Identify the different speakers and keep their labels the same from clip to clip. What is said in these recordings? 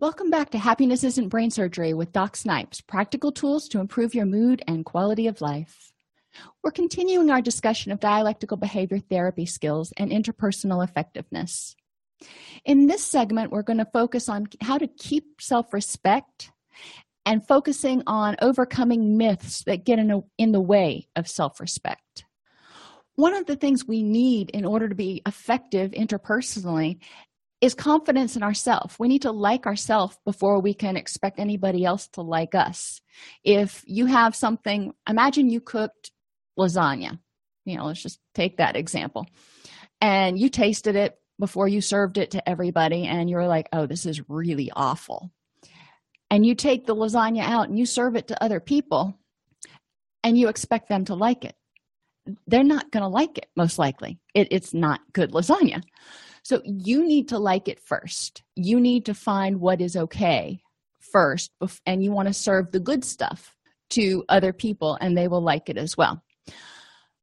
Speaker 1: Welcome back to Happiness Isn't Brain Surgery with Doc Snipes practical tools to improve your mood and quality of life. We're continuing our discussion of dialectical behavior therapy skills and interpersonal effectiveness. In this segment, we're going to focus on how to keep self respect and focusing on overcoming myths that get in, a, in the way of self respect. One of the things we need in order to be effective interpersonally is confidence in ourselves. We need to like ourselves before we can expect anybody else to like us. If you have something, imagine you cooked lasagna. You know, let's just take that example. And you tasted it before you served it to everybody, and you're like, oh, this is really awful. And you take the lasagna out and you serve it to other people, and you expect them to like it. They're not going to like it, most likely. It, it's not good lasagna. So you need to like it first. You need to find what is okay first, and you want to serve the good stuff to other people, and they will like it as well.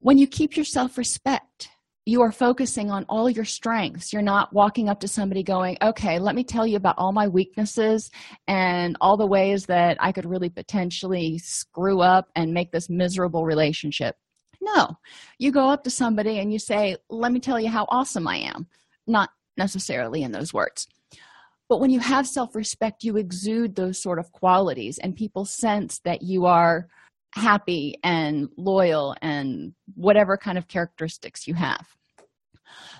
Speaker 1: When you keep your self respect, you are focusing on all your strengths. You're not walking up to somebody going, Okay, let me tell you about all my weaknesses and all the ways that I could really potentially screw up and make this miserable relationship. No, you go up to somebody and you say, Let me tell you how awesome I am not necessarily in those words. But when you have self-respect you exude those sort of qualities and people sense that you are happy and loyal and whatever kind of characteristics you have.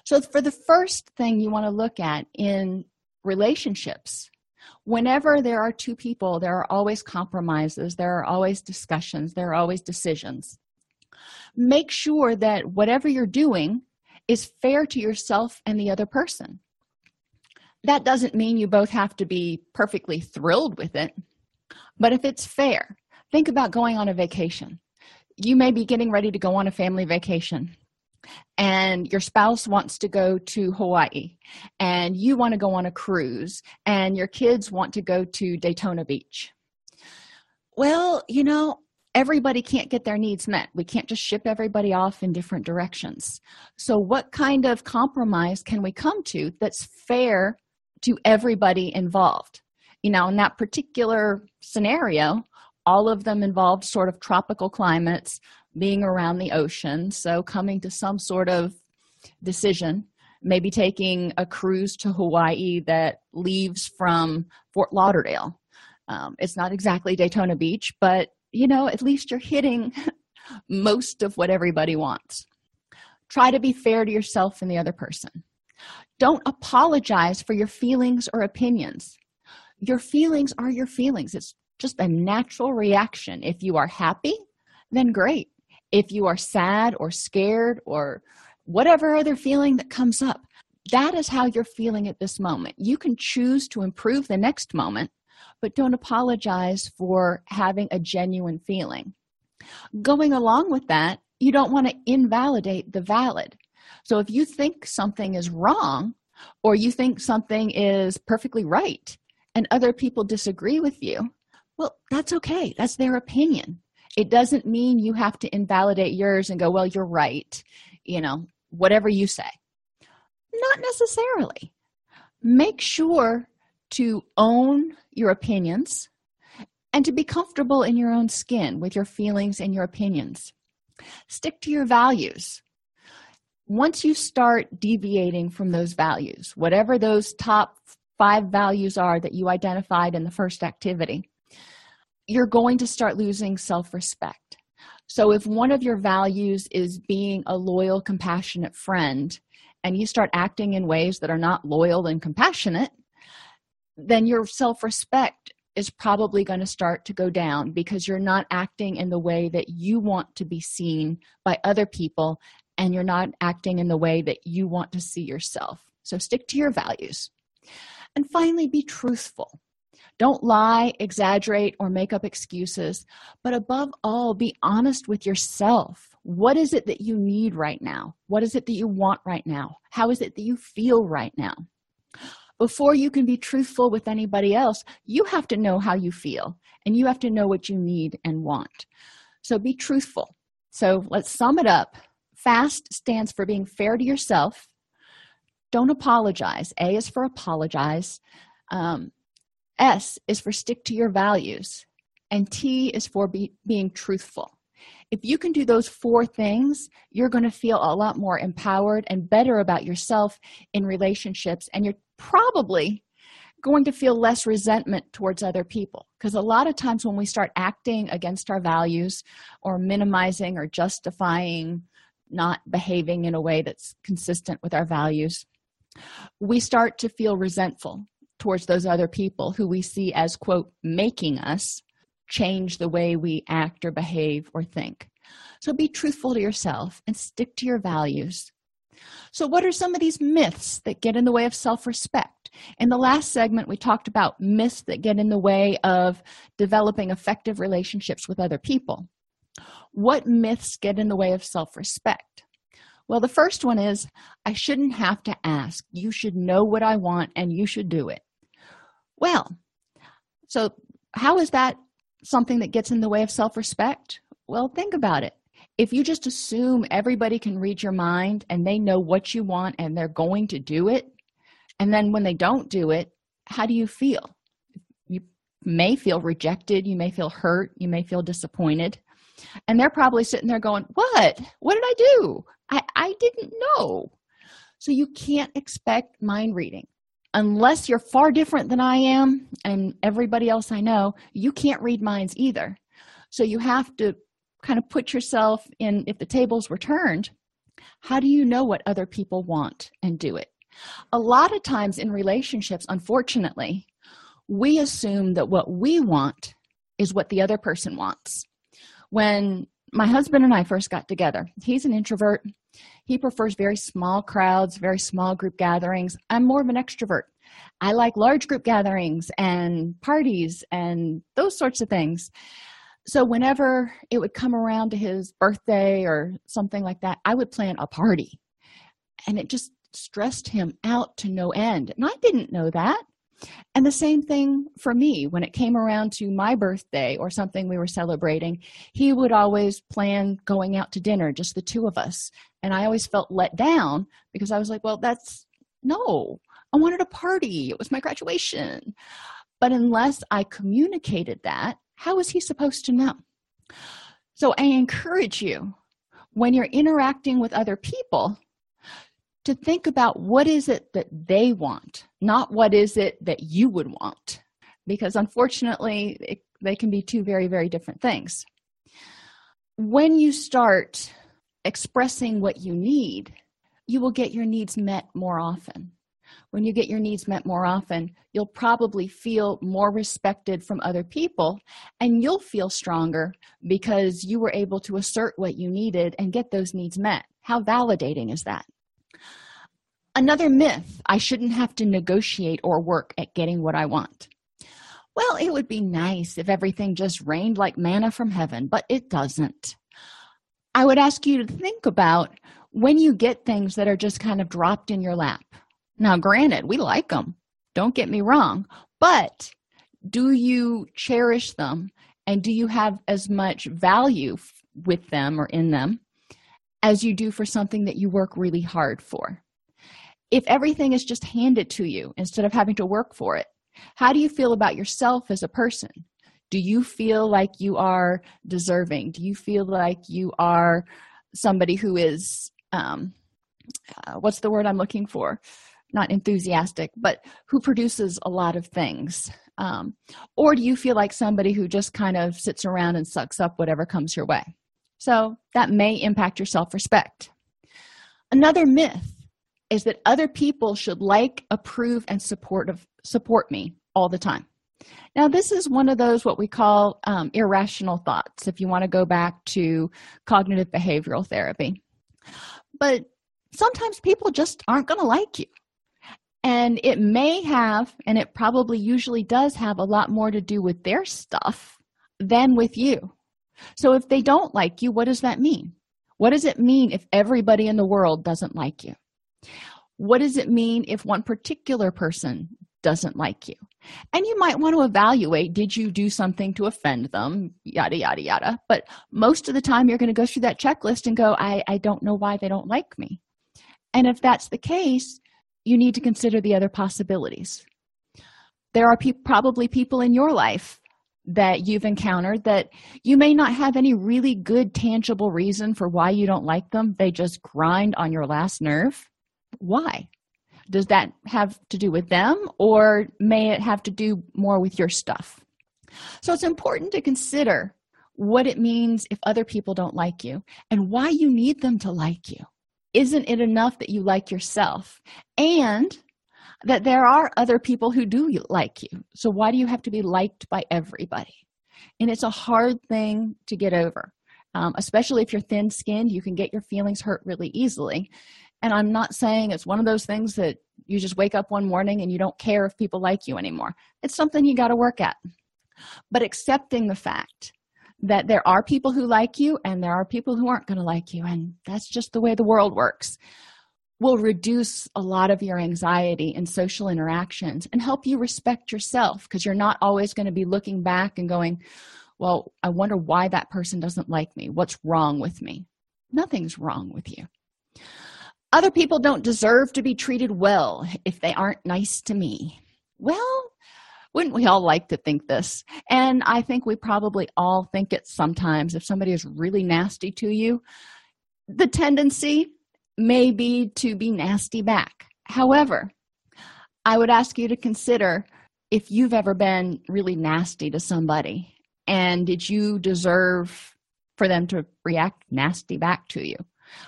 Speaker 1: So for the first thing you want to look at in relationships whenever there are two people there are always compromises there are always discussions there are always decisions. Make sure that whatever you're doing is fair to yourself and the other person. That doesn't mean you both have to be perfectly thrilled with it, but if it's fair, think about going on a vacation. You may be getting ready to go on a family vacation, and your spouse wants to go to Hawaii, and you want to go on a cruise, and your kids want to go to Daytona Beach. Well, you know, everybody can't get their needs met. We can't just ship everybody off in different directions. So, what kind of compromise can we come to that's fair to everybody involved? You know, in that particular scenario, all of them involved sort of tropical climates, being around the ocean. So, coming to some sort of decision, maybe taking a cruise to Hawaii that leaves from Fort Lauderdale. Um, it's not exactly Daytona Beach, but you know, at least you're hitting most of what everybody wants. Try to be fair to yourself and the other person. Don't apologize for your feelings or opinions. Your feelings are your feelings. It's just a natural reaction. If you are happy, then great. If you are sad or scared or whatever other feeling that comes up, that is how you're feeling at this moment. You can choose to improve the next moment but don't apologize for having a genuine feeling. Going along with that, you don't want to invalidate the valid. So if you think something is wrong or you think something is perfectly right and other people disagree with you, well, that's okay. That's their opinion. It doesn't mean you have to invalidate yours and go, well, you're right, you know, whatever you say. Not necessarily. Make sure to own your opinions and to be comfortable in your own skin with your feelings and your opinions. Stick to your values. Once you start deviating from those values, whatever those top five values are that you identified in the first activity, you're going to start losing self respect. So, if one of your values is being a loyal, compassionate friend, and you start acting in ways that are not loyal and compassionate, then your self respect is probably going to start to go down because you're not acting in the way that you want to be seen by other people and you're not acting in the way that you want to see yourself. So stick to your values. And finally, be truthful. Don't lie, exaggerate, or make up excuses, but above all, be honest with yourself. What is it that you need right now? What is it that you want right now? How is it that you feel right now? Before you can be truthful with anybody else, you have to know how you feel and you have to know what you need and want. So be truthful. So let's sum it up. FAST stands for being fair to yourself. Don't apologize. A is for apologize. Um, S is for stick to your values, and T is for be, being truthful. If you can do those four things, you're going to feel a lot more empowered and better about yourself in relationships, and you're probably going to feel less resentment towards other people. Because a lot of times when we start acting against our values or minimizing or justifying not behaving in a way that's consistent with our values, we start to feel resentful towards those other people who we see as, quote, making us change the way we act or behave or think. So be truthful to yourself and stick to your values. So, what are some of these myths that get in the way of self respect? In the last segment, we talked about myths that get in the way of developing effective relationships with other people. What myths get in the way of self respect? Well, the first one is I shouldn't have to ask. You should know what I want and you should do it. Well, so how is that something that gets in the way of self respect? Well, think about it. If you just assume everybody can read your mind and they know what you want and they're going to do it, and then when they don't do it, how do you feel? You may feel rejected, you may feel hurt, you may feel disappointed. And they're probably sitting there going, What? What did I do? I, I didn't know. So you can't expect mind reading unless you're far different than I am and everybody else I know, you can't read minds either. So you have to kind of put yourself in if the tables were turned, how do you know what other people want and do it? A lot of times in relationships, unfortunately, we assume that what we want is what the other person wants. When my husband and I first got together, he's an introvert. He prefers very small crowds, very small group gatherings. I'm more of an extrovert. I like large group gatherings and parties and those sorts of things. So, whenever it would come around to his birthday or something like that, I would plan a party. And it just stressed him out to no end. And I didn't know that. And the same thing for me when it came around to my birthday or something we were celebrating, he would always plan going out to dinner, just the two of us. And I always felt let down because I was like, well, that's no, I wanted a party. It was my graduation. But unless I communicated that, how is he supposed to know? So I encourage you when you're interacting with other people to think about what is it that they want, not what is it that you would want. Because unfortunately, it, they can be two very, very different things. When you start expressing what you need, you will get your needs met more often when you get your needs met more often, you'll probably feel more respected from other people and you'll feel stronger because you were able to assert what you needed and get those needs met. How validating is that? Another myth I shouldn't have to negotiate or work at getting what I want. Well, it would be nice if everything just rained like manna from heaven, but it doesn't. I would ask you to think about when you get things that are just kind of dropped in your lap now, granted, we like them, don't get me wrong, but do you cherish them and do you have as much value with them or in them as you do for something that you work really hard for? If everything is just handed to you instead of having to work for it, how do you feel about yourself as a person? Do you feel like you are deserving? Do you feel like you are somebody who is, um, uh, what's the word I'm looking for? not enthusiastic, but who produces a lot of things? Um, or do you feel like somebody who just kind of sits around and sucks up whatever comes your way? So that may impact your self respect. Another myth is that other people should like, approve, and support, of, support me all the time. Now, this is one of those what we call um, irrational thoughts, if you want to go back to cognitive behavioral therapy. But sometimes people just aren't going to like you. And it may have, and it probably usually does have a lot more to do with their stuff than with you. So if they don't like you, what does that mean? What does it mean if everybody in the world doesn't like you? What does it mean if one particular person doesn't like you? And you might want to evaluate did you do something to offend them? Yada, yada, yada. But most of the time, you're going to go through that checklist and go, I, I don't know why they don't like me. And if that's the case, you need to consider the other possibilities. there are pe- probably people in your life that you've encountered that you may not have any really good tangible reason for why you don't like them. They just grind on your last nerve. Why? Does that have to do with them or may it have to do more with your stuff? So it's important to consider what it means if other people don't like you and why you need them to like you. Isn't it enough that you like yourself? And that there are other people who do like you. So why do you have to be liked by everybody? And it's a hard thing to get over um, especially if you're thin skinned you can get your feelings hurt really easily. And i'm not saying it's one of those things that you just wake up one morning and you don't care if people like you anymore. It's something you got to work at. But accepting the fact that there are people who like you and there are people who aren't going to like you and that's just the way the world works will reduce a lot of your anxiety in social interactions and help you respect yourself because you're not always going to be looking back and going well i wonder why that person doesn't like me. What's wrong with me? Nothing's wrong with you. Other people don't deserve to be treated well if they aren't nice to me. Well wouldn't we all like to think this? And i think we probably all think it sometimes. If somebody is really nasty to you the tendency may be to be nasty back however i would ask you to consider if you've ever been really nasty to somebody and did you deserve for them to react nasty back to you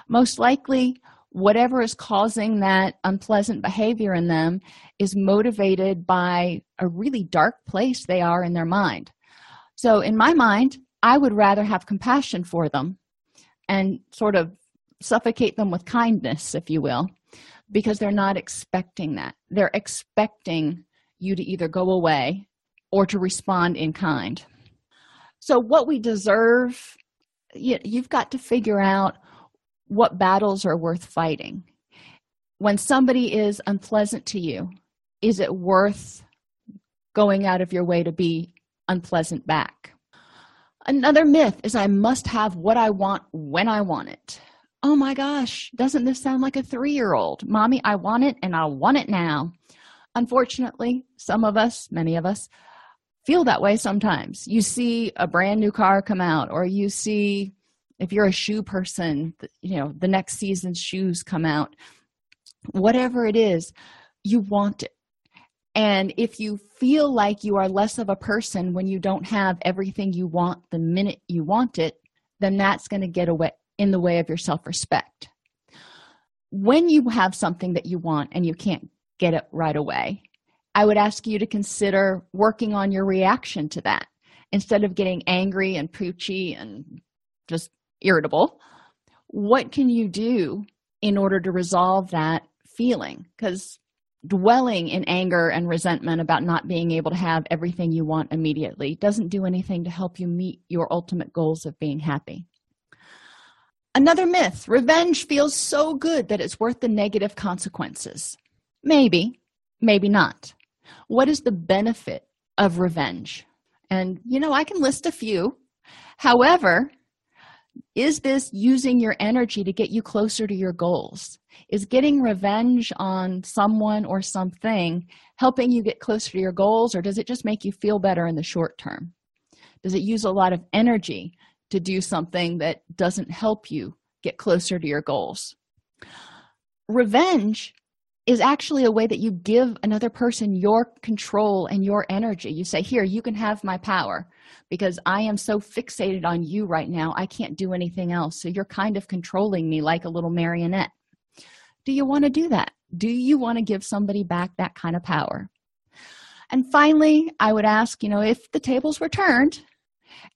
Speaker 1: most likely whatever is causing that unpleasant behavior in them is motivated by a really dark place they are in their mind. So, in my mind, I would rather have compassion for them and sort of suffocate them with kindness, if you will, because they're not expecting that. They're expecting you to either go away or to respond in kind. So, what we deserve, you've got to figure out what battles are worth fighting when somebody is unpleasant to you is it worth going out of your way to be unpleasant back another myth is i must have what i want when i want it oh my gosh doesn't this sound like a three-year-old? Mommy i want it and i want it now. Unfortunately some of us many of us feel that way sometimes. You see a brand new car come out or you see if you're a shoe person you know the next season's shoes come out. Whatever it is you want it. And if you feel like you are less of a person when you don't have everything you want the minute you want it then that's going to get away in the way of your self-respect. When you have something that you want and you can't get it right away i would ask you to consider working on your reaction to that. Instead of getting angry and poochy and just irritable what can you do in order to resolve that feeling? Because dwelling in anger and resentment about not being able to have everything you want immediately doesn't do anything to help you meet your ultimate goals of being happy another myth revenge feels so good that it's worth the negative consequences. Maybe maybe not. What is the benefit of revenge? And you know i can list a few. However is this using your energy to get you closer to your goals? Is getting revenge on someone or something helping you get closer to your goals or does it just make you feel better in the short term? Does it use a lot of energy to do something that doesn't help you get closer to your goals. Revenge is actually a way that you give another person your control and your energy. You say here you can have my power because i am so fixated on you right now. I can't do anything else. So you're kind of controlling me like a little marionette. Do you want to do that? Do you want to give somebody back that kind of power? And finally i would ask you know if the tables were turned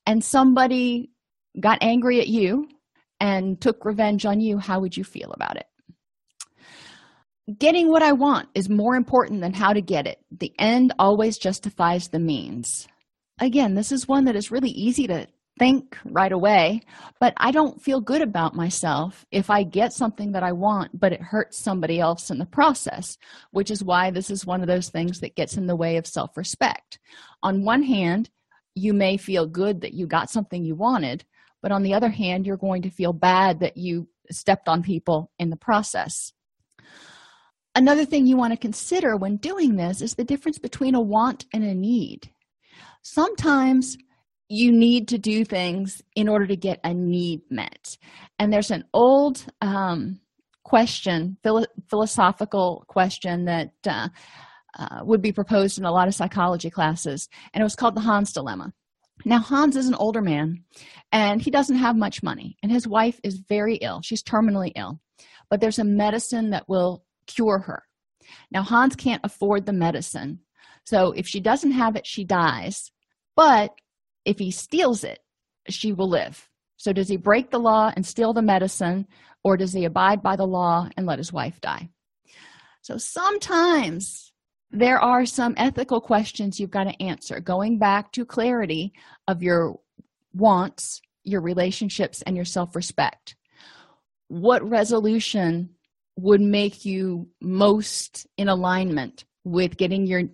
Speaker 1: and somebody got angry at you and took revenge on you how would you feel about it? Getting what i want is more important than how to get it. The end always justifies the means. Again this is one that is really easy to think right away but i don't feel good about myself if i get something that i want but it hurts somebody else in the process which is why this is one of those things that gets in the way of self-respect. On one hand you may feel good that you got something you wanted but on the other hand you're going to feel bad that you stepped on people in the process. Another thing you want to consider when doing this is the difference between a want and a need. Sometimes you need to do things in order to get a need met. And there's an old um, question philo- philosophical question that uh, uh, would be proposed in a lot of psychology classes and it was called the hans dilemma now hans is an older man and he doesn't have much money and his wife is very ill. She's terminally ill. But there's a medicine that will cure her. Now hans can't afford the medicine. So if she doesn't have it she dies. But if he steals it she will live. So does he break the law and steal the medicine or does he abide by the law and let his wife die? So sometimes there are some ethical questions you've got to answer. Going back to clarity of your wants your relationships and your self-respect. What resolution would make you most in alignment with getting your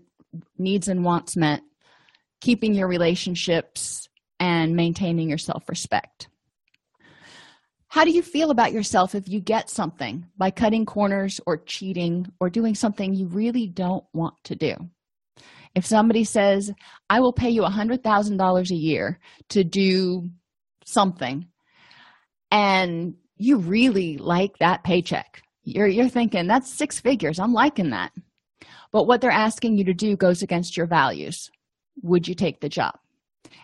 Speaker 1: needs and wants met keeping your relationships and maintaining your self-respect how do you feel about yourself if you get something by cutting corners or cheating or doing something you really don't want to do? If somebody says i will pay you a $100000 a year to do something and you really like that paycheck you're, you're thinking that's six figures. I'm liking that. But what they're asking you to do goes against your values. Would you take the job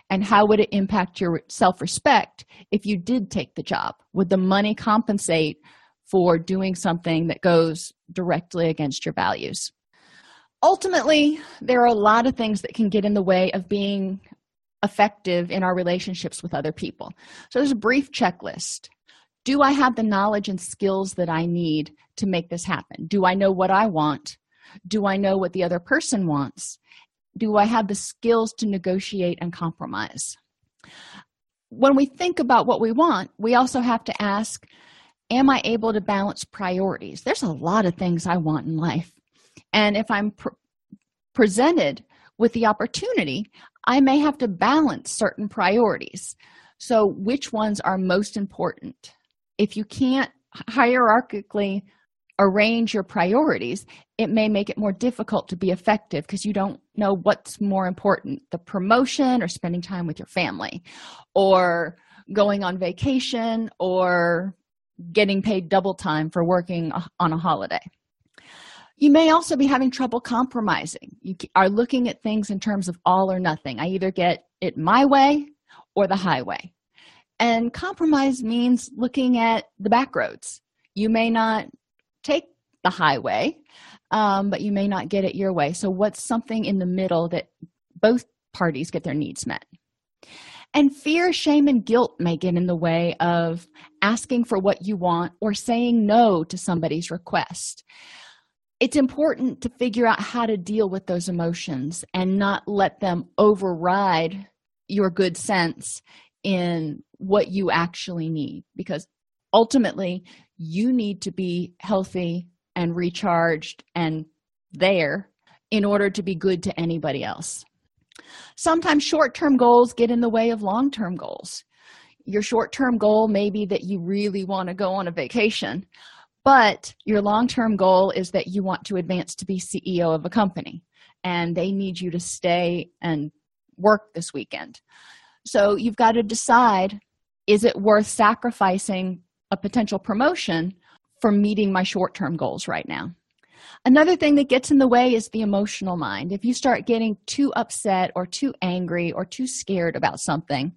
Speaker 1: and how would it impact your self-respect if you did take the job? Would the money compensate for doing something that goes directly against your values? Ultimately there are a lot of things that can get in the way of being effective in our relationships with other people. So there's a brief checklist. Do i have the knowledge and skills that i need to make this happen? Do i know what i want? Do i know what the other person wants do i have the skills to negotiate and compromise? When we think about what we want we also have to ask am i able to balance priorities? There's a lot of things i want in life. And if i'm pr- presented with the opportunity i may have to balance certain priorities. So which ones are most important? If you can't hierarchically arrange your priorities it may make it more difficult to be effective because you don't know what's more important the promotion or spending time with your family or going on vacation or getting paid double time for working on a holiday. You may also be having trouble compromising. You are looking at things in terms of all or nothing. I either get it my way or the highway. And compromise means looking at the back roads. You may not take the highway um, but you may not get it your way. So what's something in the middle that both parties get their needs met? And fear shame and guilt may get in the way of asking for what you want or saying no to somebody's request. It's important to figure out how to deal with those emotions and not let them override your good sense in what you actually need because ultimately you need to be healthy and recharged and there in order to be good to anybody else. Sometimes short-term goals get in the way of long-term goals. Your short-term goal may be that you really want to go on a vacation but your long-term goal is that you want to advance to be ceo of a company and they need you to stay and work this weekend. So you've got to decide is it worth sacrificing a potential promotion for meeting my short-term goals right now. Another thing that gets in the way is the emotional mind. If you start getting too upset or too angry or too scared about something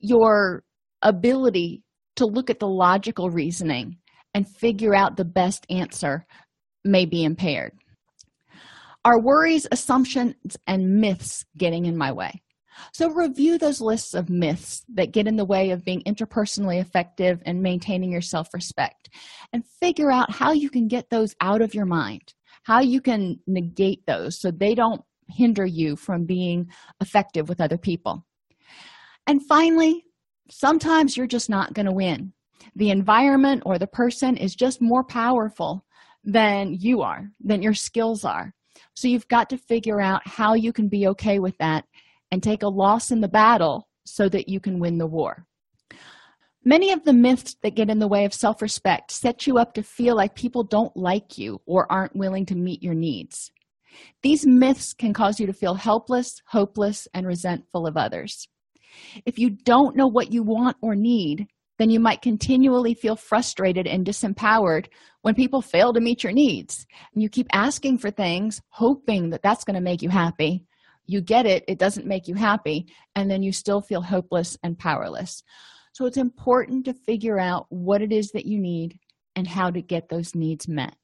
Speaker 1: your ability to look at the logical reasoning and figure out the best answer may be impaired. Our worries assumptions and myths getting in my way so review those lists of myths that get in the way of being interpersonally effective and maintaining your self-respect. And figure out how you can get those out of your mind how you can negate those so they don't hinder you from being effective with other people. And finally sometimes you're just not going to win. The environment or the person is just more powerful than you are than your skills are. So you've got to figure out how you can be okay with that and take a loss in the battle so that you can win the war Many of the myths that get in the way of self respect set you up to feel like people don't like you or aren't willing to meet your needs. These myths can cause you to feel helpless, hopeless, and resentful of others. If you don't know what you want or need, then you might continually feel frustrated and disempowered when people fail to meet your needs. And you keep asking for things, hoping that that's going to make you happy. You get it, it doesn't make you happy, and then you still feel hopeless and powerless. So it's important to figure out what it is that you need and how to get those needs met.